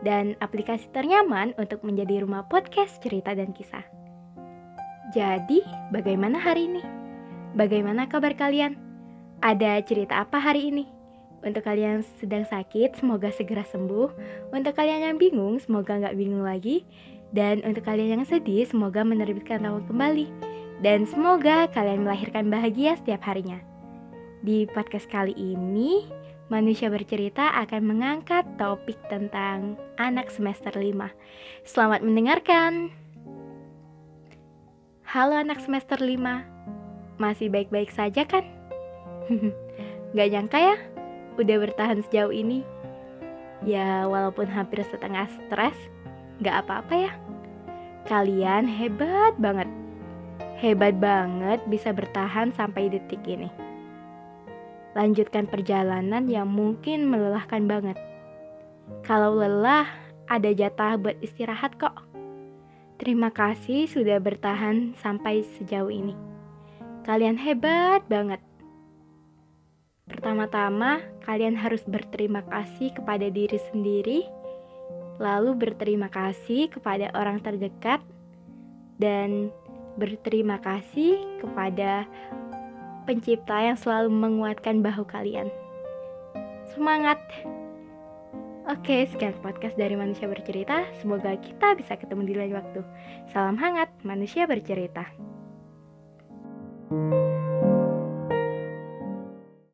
dan aplikasi ternyaman untuk menjadi rumah podcast cerita dan kisah. Jadi, bagaimana hari ini? Bagaimana kabar kalian? Ada cerita apa hari ini? Untuk kalian yang sedang sakit, semoga segera sembuh. Untuk kalian yang bingung, semoga nggak bingung lagi. Dan untuk kalian yang sedih, semoga menerbitkan tawa kembali. Dan semoga kalian melahirkan bahagia setiap harinya. Di podcast kali ini, Manusia Bercerita akan mengangkat topik tentang anak semester 5. Selamat mendengarkan. Halo anak semester 5. Masih baik-baik saja kan? Gak nyangka ya, udah bertahan sejauh ini. Ya, walaupun hampir setengah stres, gak apa-apa ya. Kalian hebat banget. Hebat banget bisa bertahan sampai detik ini lanjutkan perjalanan yang mungkin melelahkan banget. Kalau lelah, ada jatah buat istirahat kok. Terima kasih sudah bertahan sampai sejauh ini. Kalian hebat banget. Pertama-tama, kalian harus berterima kasih kepada diri sendiri, lalu berterima kasih kepada orang terdekat, dan berterima kasih kepada pencipta yang selalu menguatkan bahu kalian. Semangat! Oke, sekian podcast dari Manusia Bercerita. Semoga kita bisa ketemu di lain waktu. Salam hangat, Manusia Bercerita.